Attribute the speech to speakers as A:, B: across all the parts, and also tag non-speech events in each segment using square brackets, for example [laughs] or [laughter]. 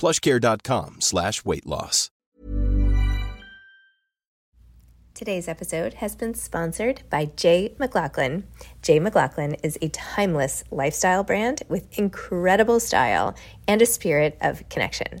A: plushcare.com slash weight loss.
B: Today's episode has been sponsored by J.McLaughlin. Jay McLaughlin is a timeless lifestyle brand with incredible style and a spirit of connection.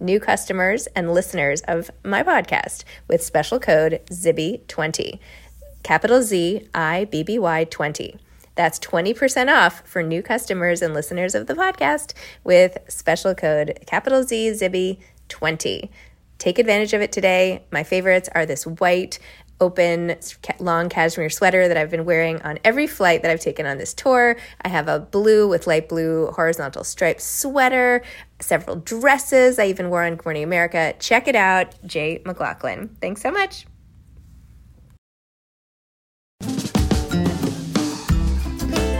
B: new customers and listeners of my podcast with special code ZIBBY20. Capital Z I B B Y 20. That's 20% off for new customers and listeners of the podcast with special code capital Z Zibby 20. Take advantage of it today. My favorites are this white open long cashmere sweater that I've been wearing on every flight that I've taken on this tour. I have a blue with light blue horizontal striped sweater, several dresses I even wore on Good Morning America. Check it out, J.McLaughlin. Thanks so much.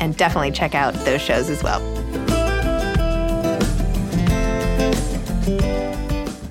B: and definitely check out those shows as well.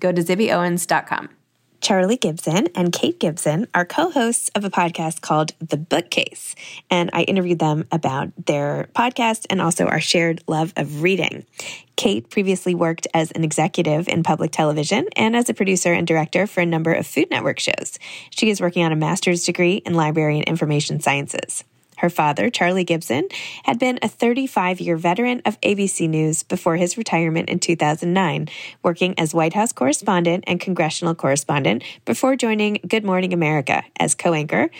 B: Go to zibbyowens.com. Charlie Gibson and Kate Gibson are co hosts of a podcast called The Bookcase. And I interviewed them about their podcast and also our shared love of reading. Kate previously worked as an executive in public television and as a producer and director for a number of Food Network shows. She is working on a master's degree in library and information sciences. Her father, Charlie Gibson, had been a 35 year veteran of ABC News before his retirement in 2009, working as White House correspondent and congressional correspondent before joining Good Morning America as co anchor,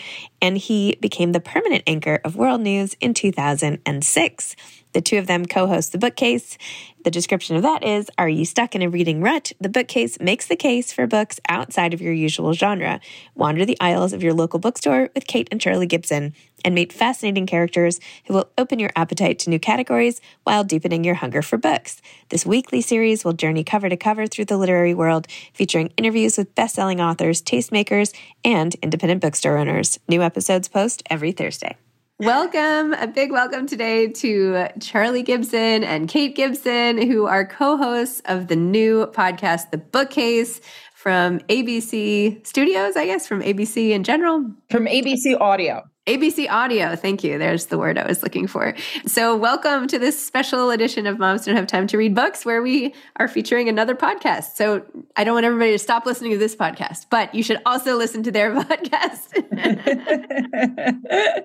B: and he became the permanent anchor of World News in 2006. The two of them co host The Bookcase. The description of that is Are you stuck in a reading rut? The Bookcase makes the case for books outside of your usual genre. Wander the aisles of your local bookstore with Kate and Charlie Gibson and meet fascinating characters who will open your appetite to new categories while deepening your hunger for books. This weekly series will journey cover to cover through the literary world, featuring interviews with best selling authors, tastemakers, and independent bookstore owners. New episodes post every Thursday. Welcome, a big welcome today to Charlie Gibson and Kate Gibson, who are co hosts of the new podcast, The Bookcase from ABC Studios, I guess, from ABC in general.
C: From ABC Audio.
B: ABC Audio. Thank you. There's the word I was looking for. So, welcome to this special edition of Moms Don't Have Time to Read Books, where we are featuring another podcast. So, I don't want everybody to stop listening to this podcast, but you should also listen to their [laughs] podcast.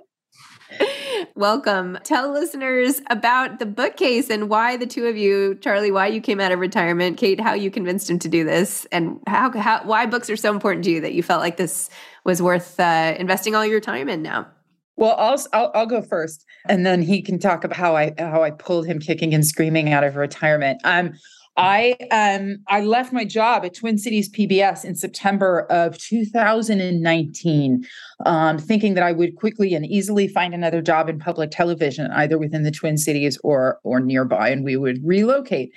B: [laughs] Welcome. Tell listeners about the bookcase and why the two of you, Charlie, why you came out of retirement, Kate, how you convinced him to do this, and how, how why books are so important to you that you felt like this was worth uh, investing all your time in now.
C: Well, I'll, I'll, I'll go first, and then he can talk about how I how I pulled him kicking and screaming out of retirement. Um, I um I left my job at Twin Cities PBS in September of 2019, um, thinking that I would quickly and easily find another job in public television, either within the Twin Cities or or nearby, and we would relocate.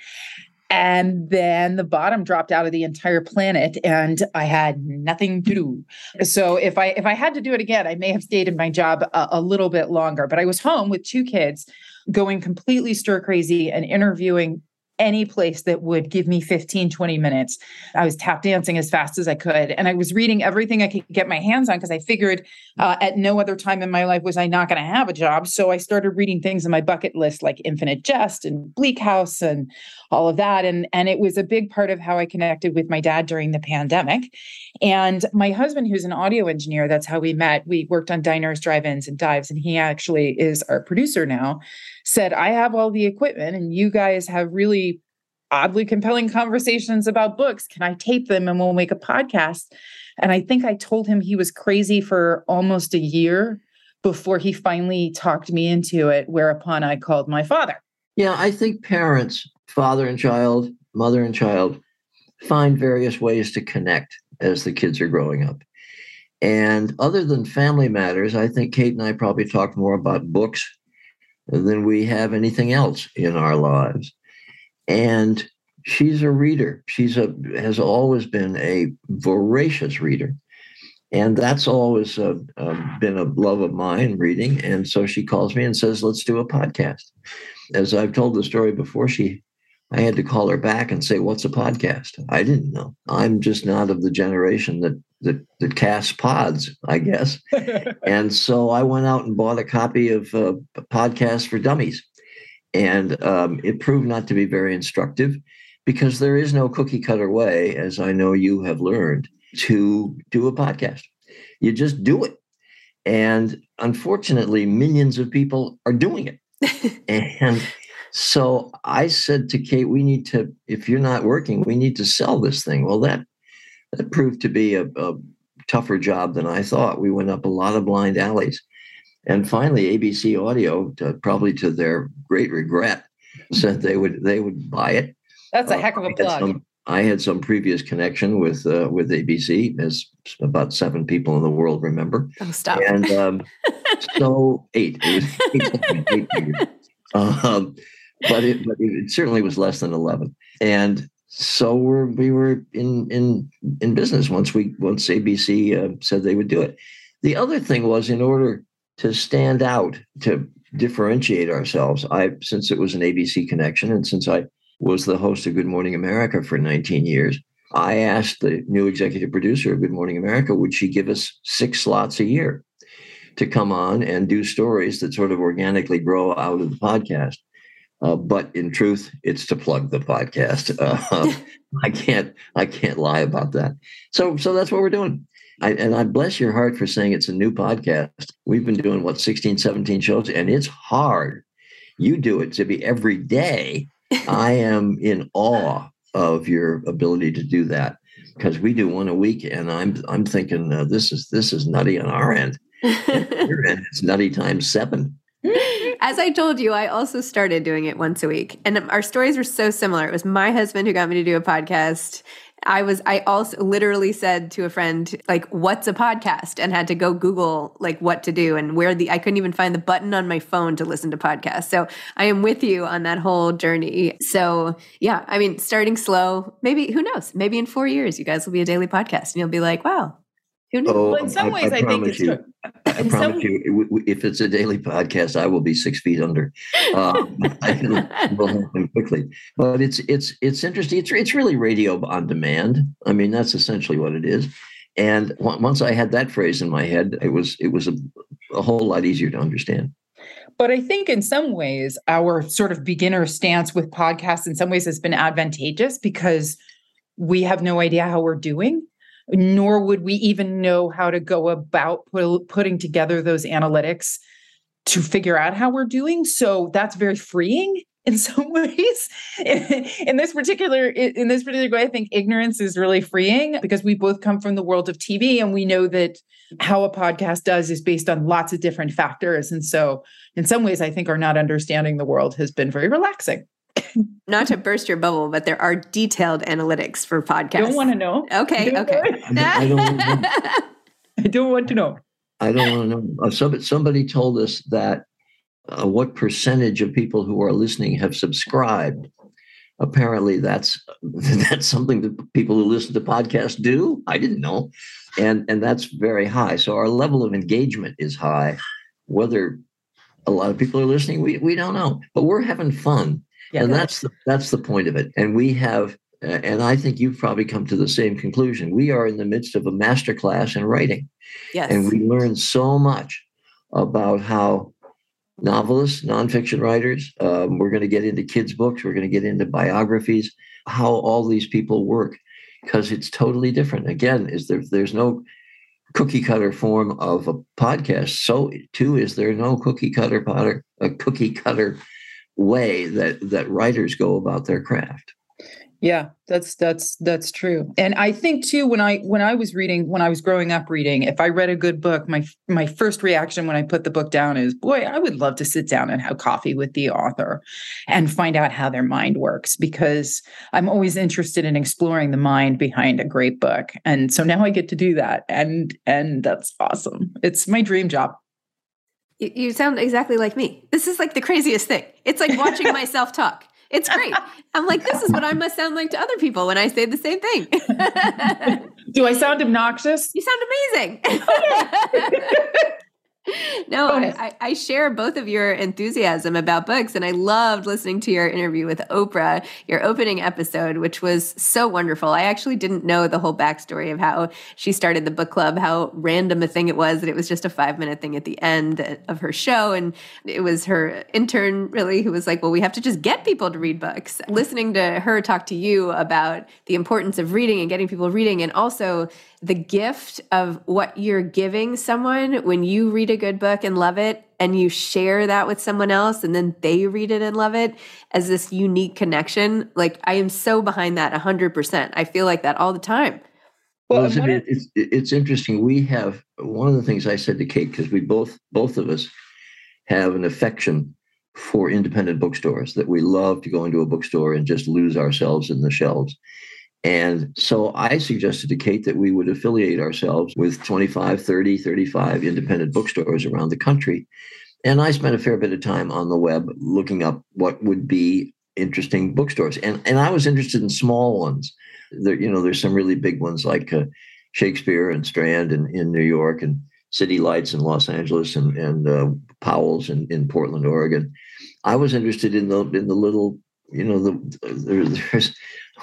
C: And then the bottom dropped out of the entire planet, and I had nothing to do. So if I if I had to do it again, I may have stayed in my job a, a little bit longer. But I was home with two kids going completely stir crazy and interviewing any place that would give me 15, 20 minutes. I was tap dancing as fast as I could. And I was reading everything I could get my hands on because I figured uh, at no other time in my life was I not going to have a job. So I started reading things on my bucket list like Infinite Jest and Bleak House and all of that. And, and it was a big part of how I connected with my dad during the pandemic. And my husband, who's an audio engineer, that's how we met. We worked on diners, drive ins, and dives. And he actually is our producer now said, I have all the equipment and you guys have really oddly compelling conversations about books. Can I tape them and we'll make a podcast? And I think I told him he was crazy for almost a year before he finally talked me into it, whereupon I called my father.
D: Yeah, I think parents, father and child, mother and child, find various ways to connect as the kids are growing up. And other than family matters, I think Kate and I probably talk more about books than we have anything else in our lives. And she's a reader. She's a has always been a voracious reader. And that's always uh, uh, been a love of mine, reading. And so she calls me and says, let's do a podcast. As I've told the story before, she I had to call her back and say, "What's a podcast?" I didn't know. I'm just not of the generation that that, that casts pods, I guess. [laughs] and so I went out and bought a copy of uh, Podcast for Dummies, and um, it proved not to be very instructive because there is no cookie cutter way, as I know you have learned, to do a podcast. You just do it, and unfortunately, millions of people are doing it, [laughs] and so I said to Kate, we need to, if you're not working, we need to sell this thing. Well, that that proved to be a, a tougher job than I thought. We went up a lot of blind alleys. And finally, ABC Audio, to, probably to their great regret, [laughs] said they would they would buy it.
C: That's a heck of a uh, plug.
D: Some, I had some previous connection with uh, with ABC, as about seven people in the world remember.
B: Oh, stop!
D: And um, [laughs] so eight. Eight, eight [laughs] um, but it, but it certainly was less than 11 and so we're, we were in in in business once we once abc uh, said they would do it. The other thing was in order to stand out to differentiate ourselves i since it was an abc connection and since i was the host of good morning america for 19 years i asked the new executive producer of good morning america would she give us six slots a year to come on and do stories that sort of organically grow out of the podcast uh, but in truth, it's to plug the podcast. Uh, [laughs] [laughs] I can't I can't lie about that. So so that's what we're doing. I, and I bless your heart for saying it's a new podcast. We've been doing what 16, 17 shows, and it's hard. You do it to be every day. [laughs] I am in awe of your ability to do that because we do one a week, and I'm I'm thinking uh, this is this is nutty on our end. your end, it's nutty times seven.
E: As I told you, I also started doing it once a week. And our stories were so similar. It was my husband who got me to do a podcast. I was I also literally said to a friend like what's a podcast and had to go google like what to do and where the I couldn't even find the button on my phone to listen to podcasts. So I am with you on that whole journey. So yeah, I mean starting slow, maybe who knows? Maybe in 4 years you guys will be a daily podcast and you'll be like, "Wow,
C: who knows? Oh, well, in some I, ways, I, I think it's.
D: You, I promise some, you, if it's a daily podcast, I will be six feet under. Um, [laughs] will happen quickly, but it's it's it's interesting. It's it's really radio on demand. I mean, that's essentially what it is. And once I had that phrase in my head, it was it was a, a whole lot easier to understand.
C: But I think in some ways, our sort of beginner stance with podcasts in some ways has been advantageous because we have no idea how we're doing nor would we even know how to go about put, putting together those analytics to figure out how we're doing. So that's very freeing in [laughs] some ways. in this particular in this particular way, I think ignorance is really freeing because we both come from the world of TV and we know that how a podcast does is based on lots of different factors. And so in some ways, I think our not understanding the world has been very relaxing. [coughs]
E: Not to burst your bubble, but there are detailed analytics for podcasts.
C: Don't want to know.
E: Okay, don't okay.
C: I don't, [laughs] I don't want to know.
D: I don't want to know. Uh, somebody, somebody told us that uh, what percentage of people who are listening have subscribed. Apparently, that's [laughs] that's something that people who listen to podcasts do. I didn't know, and and that's very high. So our level of engagement is high. Whether a lot of people are listening, we we don't know, but we're having fun yeah, and that's the, that's the point of it. And we have, and I think you've probably come to the same conclusion. We are in the midst of a master class in writing.
E: Yes.
D: And we learn so much about how novelists, nonfiction writers, um, we're going to get into kids' books, we're going to get into biographies, how all these people work, because it's totally different. Again, is there, there's no cookie cutter form of a podcast. So too is there no cookie cutter potter, a cookie cutter way that that writers go about their craft.
C: Yeah that's that's that's true. And i think too when i when i was reading when i was growing up reading if i read a good book my my first reaction when i put the book down is boy i would love to sit down and have coffee with the author and find out how their mind works because i'm always interested in exploring the mind behind a great book. And so now i get to do that and and that's awesome. It's my dream job
E: you, you sound exactly like me. This is like the craziest thing. It's like watching [laughs] myself talk. It's great. I'm like, this is what I must sound like to other people when I say the same thing. [laughs]
C: Do I sound obnoxious?
E: You sound amazing. [laughs] [laughs] no, I, I, share both of your enthusiasm about books, and I loved listening to your interview with Oprah, your opening episode, which was so wonderful. I actually didn't know the whole backstory of how she started the book club, how random a thing it was that it was just a five minute thing at the end of her show, and it was her intern really who was like, "Well, we have to just get people to read books." Mm. Listening to her talk to you about the importance of reading and getting people reading, and also the gift of what you're giving someone when you read a good book and love it and you share that with someone else and then they read it and love it as this unique connection like i am so behind that 100% i feel like that all the time.
D: Well, Elizabeth, it's, it's interesting. We have one of the things i said to kate because we both both of us have an affection for independent bookstores that we love to go into a bookstore and just lose ourselves in the shelves and so I suggested to Kate that we would affiliate ourselves with 25, 30, 35 independent bookstores around the country. And I spent a fair bit of time on the web looking up what would be interesting bookstores. And, and I was interested in small ones. There, you know, there's some really big ones like uh, Shakespeare and Strand in, in New York and City Lights in Los Angeles and, and uh, Powell's in, in Portland, Oregon. I was interested in the in the little, you know, the there, there's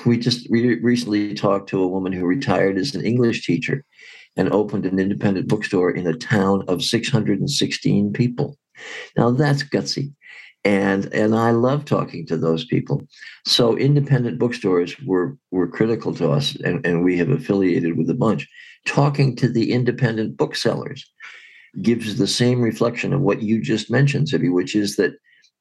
D: we just re- recently talked to a woman who retired as an English teacher and opened an independent bookstore in a town of 616 people. Now that's gutsy. And and I love talking to those people. So independent bookstores were were critical to us, and, and we have affiliated with a bunch. Talking to the independent booksellers gives the same reflection of what you just mentioned, Zibby, which is that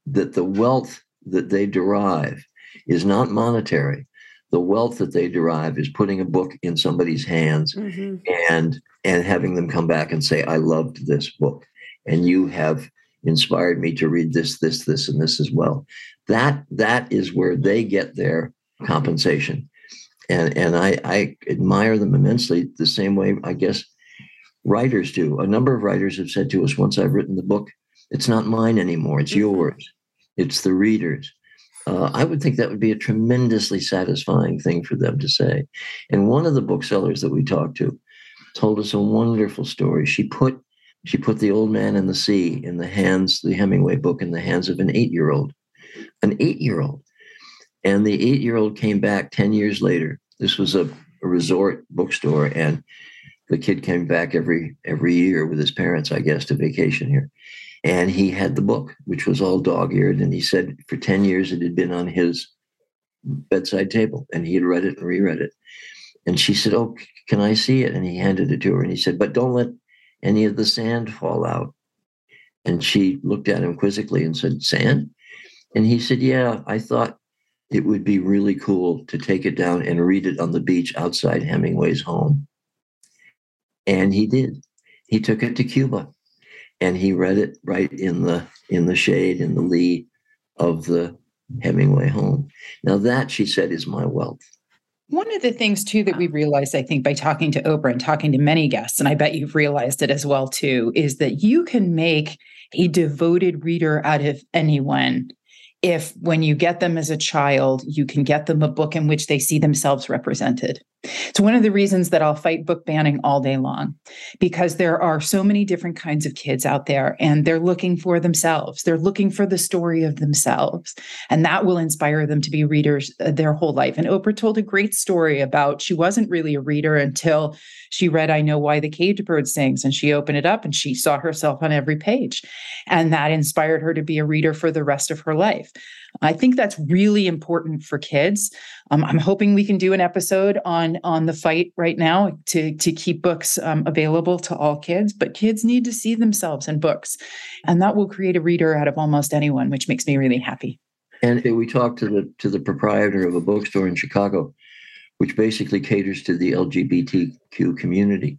D: that the wealth that they derive is not monetary the wealth that they derive is putting a book in somebody's hands mm-hmm. and and having them come back and say i loved this book and you have inspired me to read this, this, this, and this as well. That that is where they get their compensation. And and I, I admire them immensely the same way I guess writers do. A number of writers have said to us, once I've written the book, it's not mine anymore, it's mm-hmm. yours. It's the readers. Uh, I would think that would be a tremendously satisfying thing for them to say. And one of the booksellers that we talked to told us a wonderful story. She put she put the old man and the sea in the hands, the Hemingway book in the hands of an eight-year-old. An eight-year-old. And the eight-year-old came back 10 years later. This was a, a resort bookstore, and the kid came back every every year with his parents, I guess, to vacation here. And he had the book, which was all dog-eared. And he said for 10 years it had been on his bedside table and he had read it and reread it. And she said, Oh, can I see it? And he handed it to her and he said, But don't let any of the sand fall out. And she looked at him quizzically and said, Sand? And he said, Yeah, I thought it would be really cool to take it down and read it on the beach outside Hemingway's home. And he did. He took it to Cuba and he read it right in the in the shade in the lee of the Hemingway home. Now that she said is my wealth.
C: One of the things, too, that we realized, I think, by talking to Oprah and talking to many guests, and I bet you've realized it as well, too, is that you can make a devoted reader out of anyone if when you get them as a child, you can get them a book in which they see themselves represented. It's one of the reasons that I'll fight book banning all day long, because there are so many different kinds of kids out there and they're looking for themselves. They're looking for the story of themselves. And that will inspire them to be readers uh, their whole life. And Oprah told a great story about she wasn't really a reader until she read I Know Why the Caged Bird Sings. And she opened it up and she saw herself on every page. And that inspired her to be a reader for the rest of her life. I think that's really important for kids. Um, I'm hoping we can do an episode on on the fight right now to to keep books um, available to all kids. But kids need to see themselves in books, and that will create a reader out of almost anyone, which makes me really happy.
D: And we talked to the to the proprietor of a bookstore in Chicago, which basically caters to the LGBTQ community.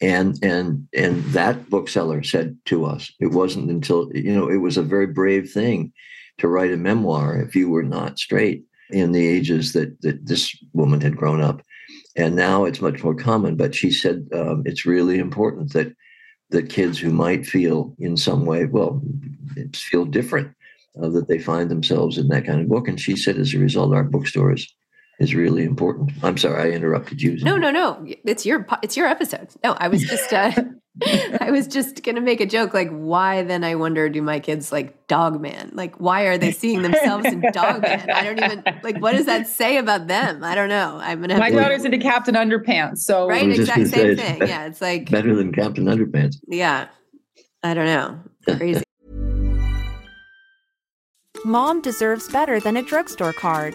D: And and and that bookseller said to us, it wasn't until you know it was a very brave thing to write a memoir if you were not straight in the ages that, that this woman had grown up. And now it's much more common. But she said um, it's really important that that kids who might feel in some way, well, feel different, uh, that they find themselves in that kind of book. And she said, as a result, our bookstores is really important. I'm sorry, I interrupted you.
B: No, no, no. It's your it's your episode. No, I was just uh, [laughs] I was just gonna make a joke, like, why then I wonder, do my kids like Dogman? Like, why are they seeing themselves in Dogman? I don't even like what does that say about them? I don't know. I'm gonna
C: My daughter's into Captain Underpants. So
B: Right, exact same thing. yeah. It's like
D: better than Captain Underpants.
B: Yeah. I don't know. Crazy. [laughs]
F: Mom deserves better than a drugstore card.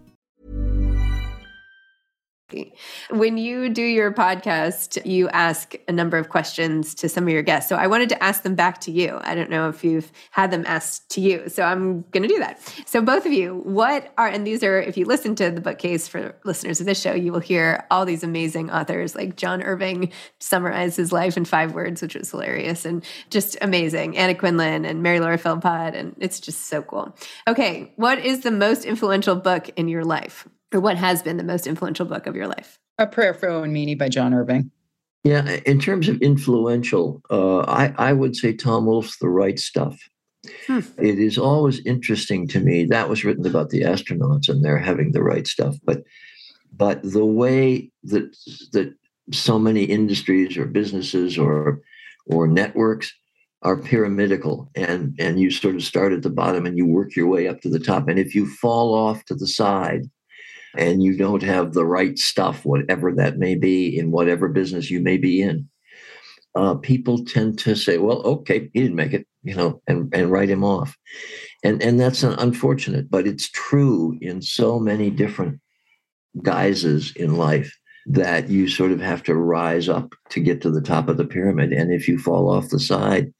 E: When you do your podcast, you ask a number of questions to some of your guests. So I wanted to ask them back to you. I don't know if you've had them asked to you. So I'm going to do that. So, both of you, what are, and these are, if you listen to the bookcase for listeners of this show, you will hear all these amazing authors like John Irving summarize his life in five words, which was hilarious and just amazing. Anna Quindlen and Mary Laura Philpott. And it's just so cool. Okay. What is the most influential book in your life? Or what has been the most influential book of your life?
C: A Prayer for Owen Meany by John Irving.
D: Yeah, in terms of influential, uh, I, I would say Tom Wolfe's The Right Stuff. Hmm. It is always interesting to me. That was written about the astronauts and they're having the right stuff. But but the way that that so many industries or businesses or or networks are pyramidical and and you sort of start at the bottom and you work your way up to the top. And if you fall off to the side, and you don't have the right stuff, whatever that may be, in whatever business you may be in, uh, people tend to say, "Well, okay, he didn't make it," you know, and and write him off, and and that's unfortunate, but it's true in so many different guises in life that you sort of have to rise up to get to the top of the pyramid, and if you fall off the side,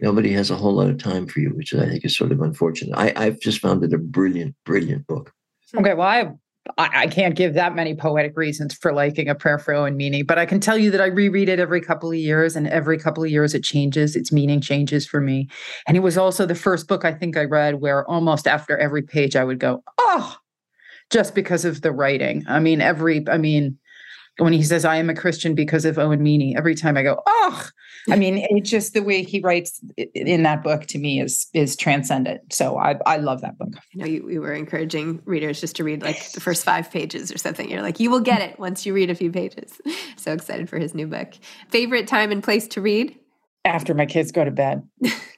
D: nobody has a whole lot of time for you, which I think is sort of unfortunate. I, I've just found it a brilliant, brilliant book.
C: Okay, well, I I, I, can't give that many poetic reasons for liking a prayer for Owen Meany, but I can tell you that I reread it every couple of years, and every couple of years it changes. Its meaning changes for me. And it was also the first book I think I read where almost after every page I would go, oh, just because of the writing. I mean, every, I mean, when he says I am a Christian because of Owen Meany, every time I go, oh, I mean, it's just the way he writes in that book to me is is transcendent. So I I love that book.
E: I know you, we were encouraging readers just to read like the first five pages or something. You're like, you will get it once you read a few pages. [laughs] So excited for his new book. Favorite time and place to read?
C: After my kids go to bed. [laughs]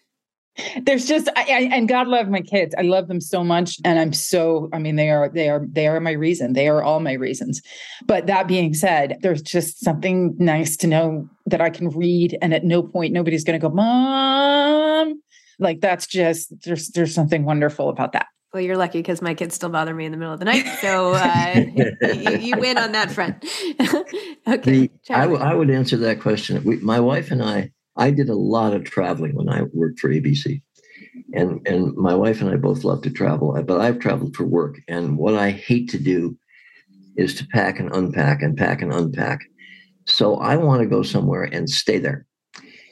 C: there's just I, I, and god love my kids i love them so much and i'm so i mean they are they are they are my reason they are all my reasons but that being said there's just something nice to know that i can read and at no point nobody's going to go mom like that's just there's there's something wonderful about that
E: well, you're lucky because my kids still bother me in the middle of the night. So [laughs] uh, you, you, win on that front. [laughs] okay.
D: The, I, w- I would answer that question. We, my wife and I, I did a lot of traveling when I worked for ABC. And, and my wife and I both love to travel, but I've traveled for work. And what I hate to do is to pack and unpack and pack and unpack. So I want to go somewhere and stay there.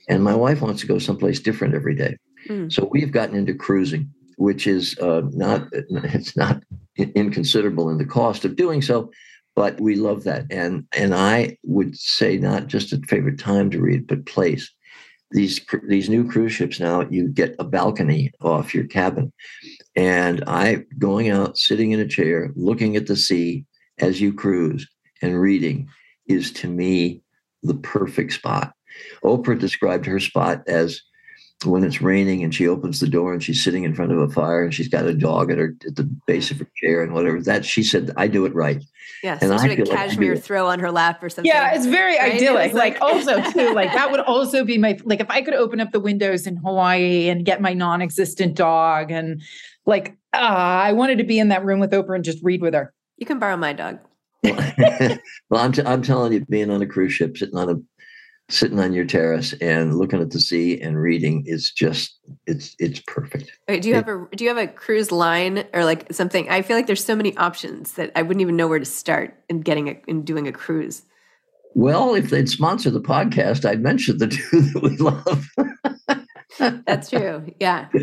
D: And my wife wants to go someplace different every day. Mm. So we've gotten into cruising, which is uh, not [laughs] it's not inconsiderable in the cost of doing so, but we love that. And and I would say not just a favorite time to read, but place these these new cruise ships now you get a balcony off your cabin. And i going out sitting in a chair looking at the sea as you cruise and reading is to me the perfect spot. Oprah described her spot as when it's raining and she opens the door and she's sitting in front of a fire and she's got a dog at her at the base of her chair and whatever that she said i do it right.
E: Yeah and sort of cashmere like throw on her lap or something.
C: Yeah it's very right? idyllic it like, like also too like that would also be my like if i could open up the windows in hawaii and get my non-existent dog and like uh, i wanted to be in that room with oprah and just read with her.
E: You can borrow my dog. [laughs]
D: Well I'm, t- I'm telling you being on a cruise ship sitting on a sitting on your terrace and looking at the sea and reading is just it's it's perfect.
E: do you have a do you have a cruise line or like something? I feel like there's so many options that I wouldn't even know where to start in getting a in doing a cruise.
D: Well, if they'd sponsor the podcast, I'd mention the [laughs] two that we love.
E: That's true. Yeah. [laughs]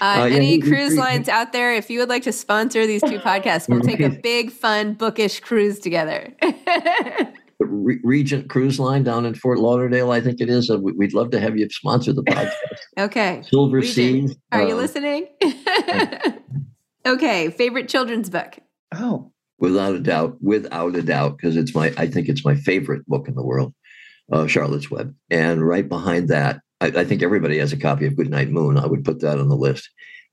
E: Uh, uh, yeah any cruise lines out there? If you would like to sponsor these two podcasts, we'll take a big, fun, bookish cruise together. [laughs]
D: Regent Cruise Line down in Fort Lauderdale, I think it is. Uh, we'd love to have you sponsor the podcast. [laughs]
E: okay.
D: Silver Regent, Sea.
E: Are uh, you listening? [laughs] [laughs] okay. Favorite children's book?
C: Oh.
D: Without a doubt, without a doubt, because it's my, I think it's my favorite book in the world, uh, Charlotte's Web. And right behind that, I, I think everybody has a copy of Goodnight Moon. I would put that on the list.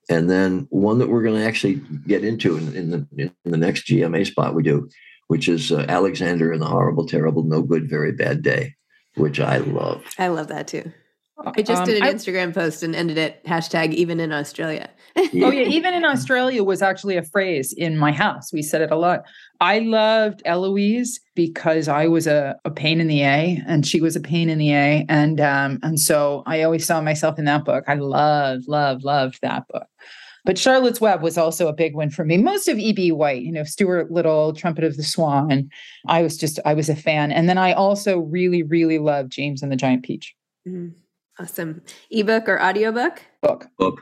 D: And then one that we're going to actually get into in, in the in the next GMA spot we do which is uh, Alexander and the Horrible, Terrible, No Good, Very Bad Day, which I love.
E: I love that too. I just
C: Um,
E: did an
C: I-
E: Instagram post and ended it hashtag even in Australia. [laughs]
C: Oh yeah, even in Australia was actually a phrase in my house. We said it a lot. I loved Eloise because I was a, a pain in the A and she was a pain in the A. And um, and so I always saw myself in that book. I loved, loved, loved that book. But Charlotte's Web was also a big one for me. Most of E.B. White, you know, Stuart Little, Trumpet of the Swan. I was just, I was a fan. And then I also really, really loved James and the Giant Peach
E: Mhm. Awesome. Ebook or audiobook?
C: book.
D: Book.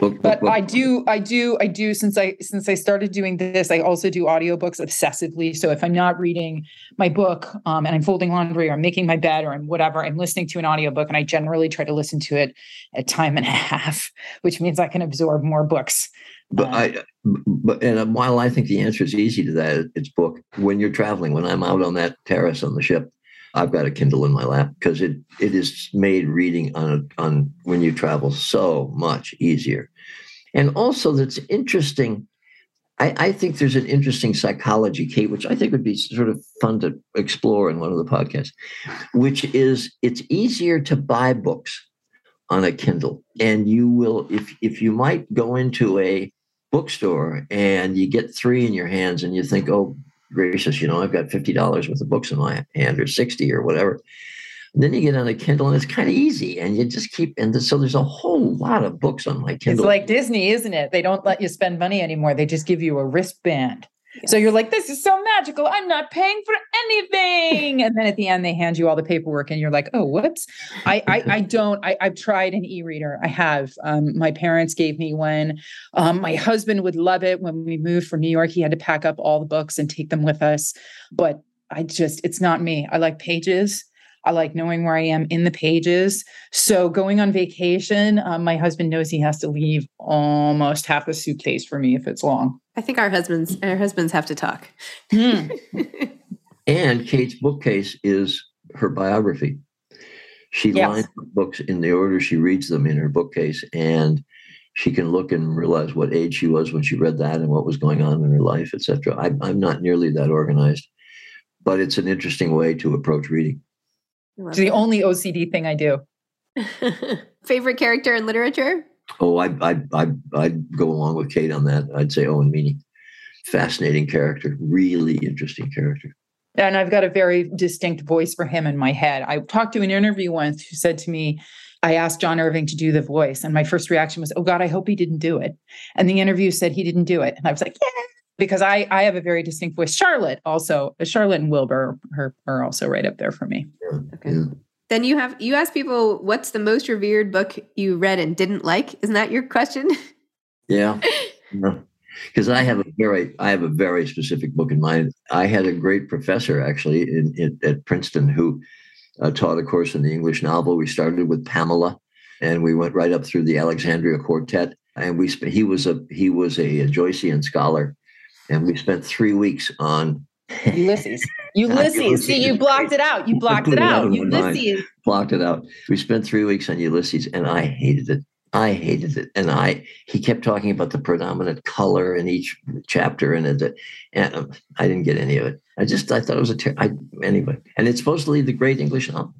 D: Book,
C: but
D: book.
C: i do i do i do since i since i started doing this i also do audiobooks obsessively so if i'm not reading my book um, and i'm folding laundry or i'm making my bed or i'm whatever i'm listening to an audiobook and i generally try to listen to it at time and a [laughs] half which means i can absorb more books
D: But
C: Um,
D: I, but and while I think the answer is easy to that, it's book. When you're traveling, when I'm out on that terrace on the ship, I've got a Kindle in my lap because it it is made reading on on when you travel so much easier, and also that's interesting. I, I think there's an interesting psychology, Kate, which I think would be sort of fun to explore in one of the podcasts, which is it's easier to buy books on a Kindle. And you will, if if you might go into a bookstore and you get three in your hands and you think, oh gracious, you know, I've got fifty dollars worth of books in my hand or sixty or whatever. And then you get on a Kindle and it's kind of easy, and you just keep. And so there's a whole lot of books on my Kindle.
C: it's like disney isn't it they don't let you spend money anymore they just give you a wristband So you're like, this is so magical. I'm not paying for anything. And then at the end, they hand you all the paperwork, and you're like, oh, whoops. I I, I [laughs] don't. I, I've tried an e-reader. I have. Um, my parents gave me one. Um, my husband would love it. When we moved from New York, he had to pack up all the books and take them with us. But I just, it's not me. I like pages. I like knowing where I am in the pages. So going on vacation, um, my husband knows he has to leave almost half a suitcase for me if it's long.
E: I think our husbands our husbands have to talk.
C: Hmm.
D: And Kate's bookcase is her biography. She
C: Yes.
D: lines up books in the order she reads them in her bookcase, and she can look and realize what age she was when she read that and what was going on in her life, etc. I'm, I'm not nearly that organized, but it's an interesting way to approach reading.
C: It's the only OCD thing I do. [laughs]
E: Favorite character in literature?
D: Oh, I, I, I, I'd go along with Kate on that. I'd say Owen Meany. Fascinating character, really interesting character.
C: And I've got a very distinct voice for him in my head. I talked to an interview once who said to me, I asked John Irving to do the voice, and my first reaction was, Oh God, I hope he didn't do it. And the interview said he didn't do it. And I was like, Yeah, because I, I have a very distinct voice. Charlotte also, Charlotte and Wilbur are, are also right up there for me.
E: Okay.
D: Yeah.
E: Then you have you ask people what's the most revered book you read and didn't like? Isn't that your question?
D: Yeah. [laughs] Because I have a very, I have a very specific book in mind. I had a great professor actually in, in at Princeton who uh, taught a course in the English novel. We started with Pamela, and we went right up through the Alexandria Quartet. And we spent. He was a he was a, Joycean scholar, and we spent three weeks on
C: Ulysses. [laughs] Ulysses. See, you blocked it out. You blocked it
D: out
C: out.
D: of my.
C: Ulysses.
D: blocked it out. We spent three weeks on Ulysses, and I hated it. I hated it, and I he kept talking about the predominant color in each chapter, and it, and um, I didn't get any of it. I just I thought it was a ter- I, anyway, and it's supposedly the great English novel.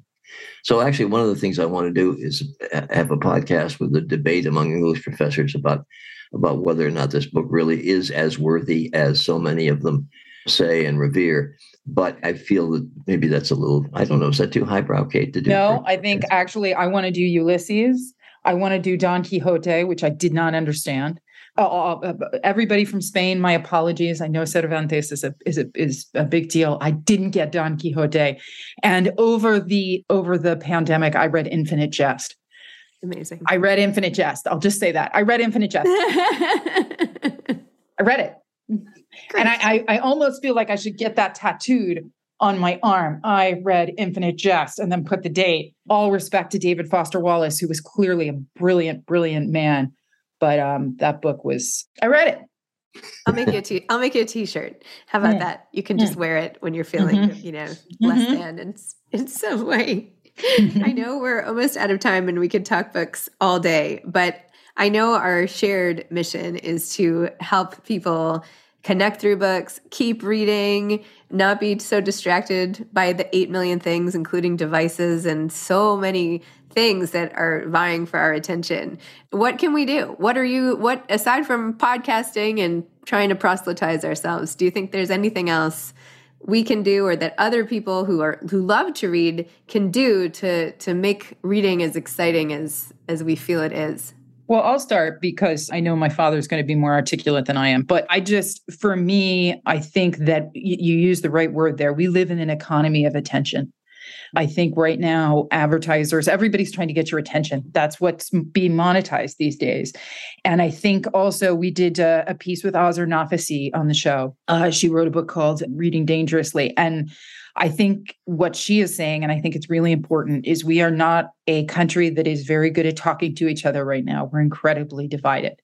D: So actually, one of the things I want to do is uh, have a podcast with a debate among English professors about about whether or not this book really is as worthy as so many of them say and revere. But I feel that maybe that's a little I don't know. Is that too highbrow, Kate? To do?
C: No,
D: for-
C: I think actually I want to do Ulysses. I want to do Don Quixote, which I did not understand. Uh, uh, uh, everybody from Spain, my apologies. I know Cervantes is a is a is a big deal. I didn't get Don Quixote, and over the over the pandemic, I read Infinite Jest.
E: Amazing.
C: I read Infinite Jest. I'll just say that I read Infinite Jest. [laughs] I read it, and I, I I almost feel like I should get that tattooed on my arm. I read Infinite Jest and then put the date. All respect to David Foster Wallace, who was clearly a brilliant, brilliant man. But um, that book was I read it.
E: I'll make you a t- I'll make you a t-shirt. How about
C: Yeah.
E: that? You can just wear it when you're feeling,
C: Mhm.
E: you know, less
C: Mhm.
E: than in, in some way. I know we're almost out of time and we could talk books all day, but I know our shared mission is to help people connect through books, keep reading, not be so distracted by the 8 million things, including devices and so many things that are vying for our attention. What can we do? What are you, what, aside from podcasting and trying to proselytize ourselves, do you think there's anything else? we can do or that other people who are who love to read can do to to make reading as exciting as as we feel it is
C: well, I'll start because I know my father's going to be more articulate than I am. But I just, for me, I think that you use the right word there. We live in an economy of attention. I think right now, advertisers, everybody's trying to get your attention. That's what's being monetized these days. And I think also we did a, a piece with Azar Nafisi on the show. Uh, she wrote a book called Reading Dangerously. And I think what she is saying, and I think it's really important, is we are not a country that is very good at talking to each other right now. We're incredibly divided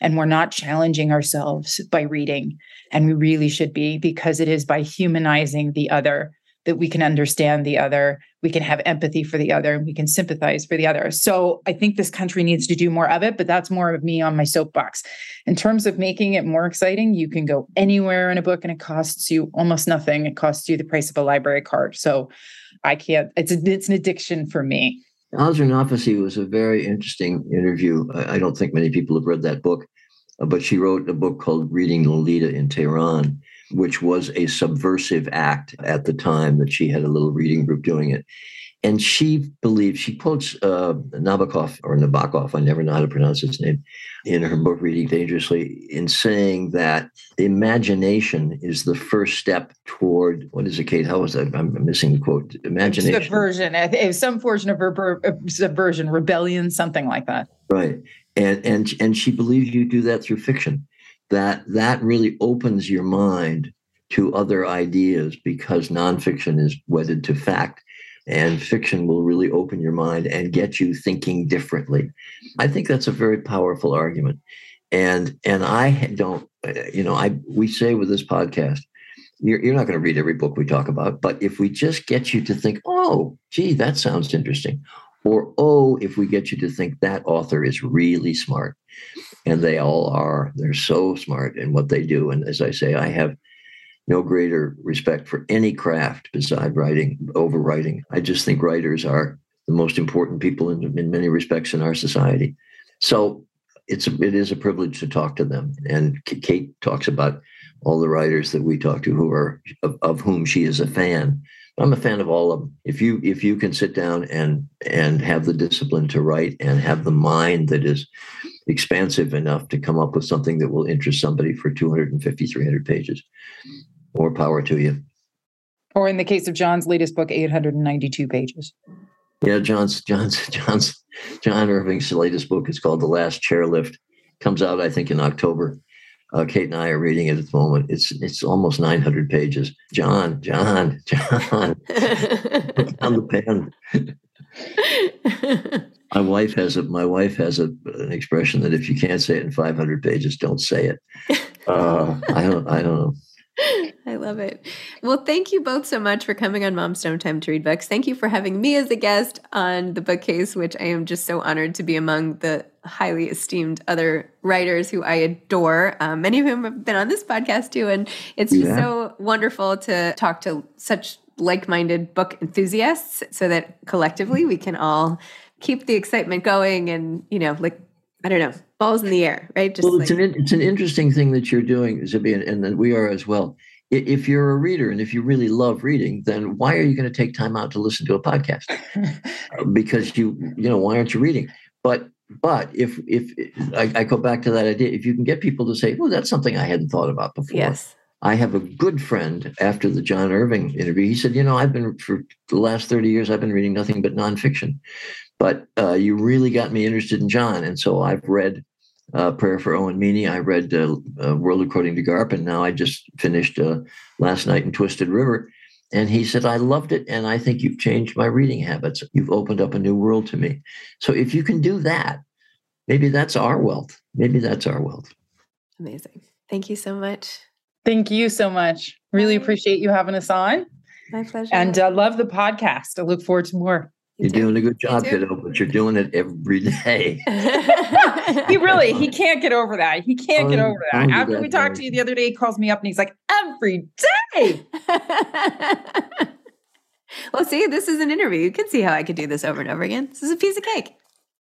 C: and we're not challenging ourselves by reading. And we really should be because it is by humanizing the other that we can understand the other, we can have empathy for the other, and we can sympathize for the other. So I think this country needs to do more of it, but that's more of me on my soapbox. In terms of making it more exciting, you can go anywhere in a book and it costs you almost nothing. It costs you the price of a library card. So I can't, it's, a, it's an addiction for me.
D: Nafisi was a very interesting interview. I, I don't think many people have read that book, uh, but she wrote a book called Reading Lolita in Tehran which was a subversive act at the time that she had a little reading group doing it. And she believes, she quotes uh, Nabokov or Nabokov, I never know how to pronounce his name, in her book Reading Dangerously, in saying that imagination is the first step toward, what is it, Kate? How was that? I'm missing the quote. Imagination.
C: Subversion. Some version of ver- subversion, rebellion, something like that.
D: Right. And, and, and she believes you do that through fiction that that really opens your mind to other ideas because nonfiction is wedded to fact and fiction will really open your mind and get you thinking differently. I think that's a very powerful argument. And and i don't uh, you know i we say with this podcast you're, you're not going to read every book we talk about but if we just get you to think oh gee that sounds interesting or oh if we get you to think that author is really smart and they all are. They're so smart in what they do. And as I say, I have no greater respect for any craft beside writing, over writing. I just think writers are the most important people in, in many respects in our society. So it's a, it is a privilege to talk to them. And Kate talks about all the writers that we talk to who are of, of whom she is a fan. I'm a fan of all of them. If you if you can sit down and and have the discipline to write and have the mind that is expansive enough to come up with something that will interest somebody for 250, 300 pages. More power to you.
C: Or in the case of John's latest book, 892 pages.
D: Yeah, John's John's [laughs] John's John Irving's latest book is called The Last Chairlift. Comes out, I think, in October. Uh, Kate and I are reading it at the moment. It's it's almost 900 pages. John, John, [laughs] John, [laughs] put down the pen. My wife has a my wife has a, an expression that if you can't say it in 500 pages, don't say it. [laughs] Uh, I don't I don't know.
E: I love it. Well, thank you both so much for coming on Moms Don't Time to Read Books. Thank you for having me as a guest on the bookcase, which I am just so honored to be among the highly esteemed other writers who I adore. Um, many of whom have been on this podcast too, and it's just yeah. so wonderful to talk to such like-minded book enthusiasts, so that collectively we can all keep the excitement going and, you know, like, I don't know, balls in the air, right?
D: Just well, it's, like, an, it's an interesting thing that you're doing, Zibby, and, and that we are as well. If you're a reader and if you really love reading, then why are you going to take time out to listen to a podcast? [laughs] Uh, because you, you know, why aren't you reading? But but if if I, I, go back to that idea, if you can get people to say, "Oh, that's something I hadn't thought about before,"
E: yes.
D: I have a good friend after the John Irving interview. He said, "You know, I've been for the last thirty years, I've been reading nothing but nonfiction, but uh, you really got me interested in John. And so I've read uh, Prayer for Owen Meany. I read uh, uh World According to Garp. And now I just finished uh, last night in Twisted River. And he said, I loved it. And I think you've changed my reading habits. You've opened up a new world to me. So if you can do that, maybe that's our wealth. Maybe that's our wealth.
E: Amazing. Thank you so much.
C: Thank you so much. Really appreciate you having us on.
E: My pleasure.
C: And uh, love the podcast. I look forward to more.
D: You're doing a good job, kiddo, but you're doing it every day. [laughs]
C: he really he [laughs] can't get over that. He can't get over that. After
D: that
C: we talked
D: guy.
C: to you the other day, he calls me up and he's like, every day. [laughs]
E: well, see, this is an interview. You can see how I could do this over and over again. This is a piece of cake.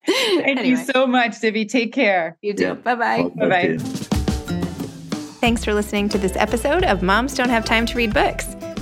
C: Thank you so much, Zibby. Take care.
E: You too.
D: Yeah.
E: Bye bye.
C: Bye-bye.
B: Thanks for listening to this episode of Moms Don't Have Time to Read Books.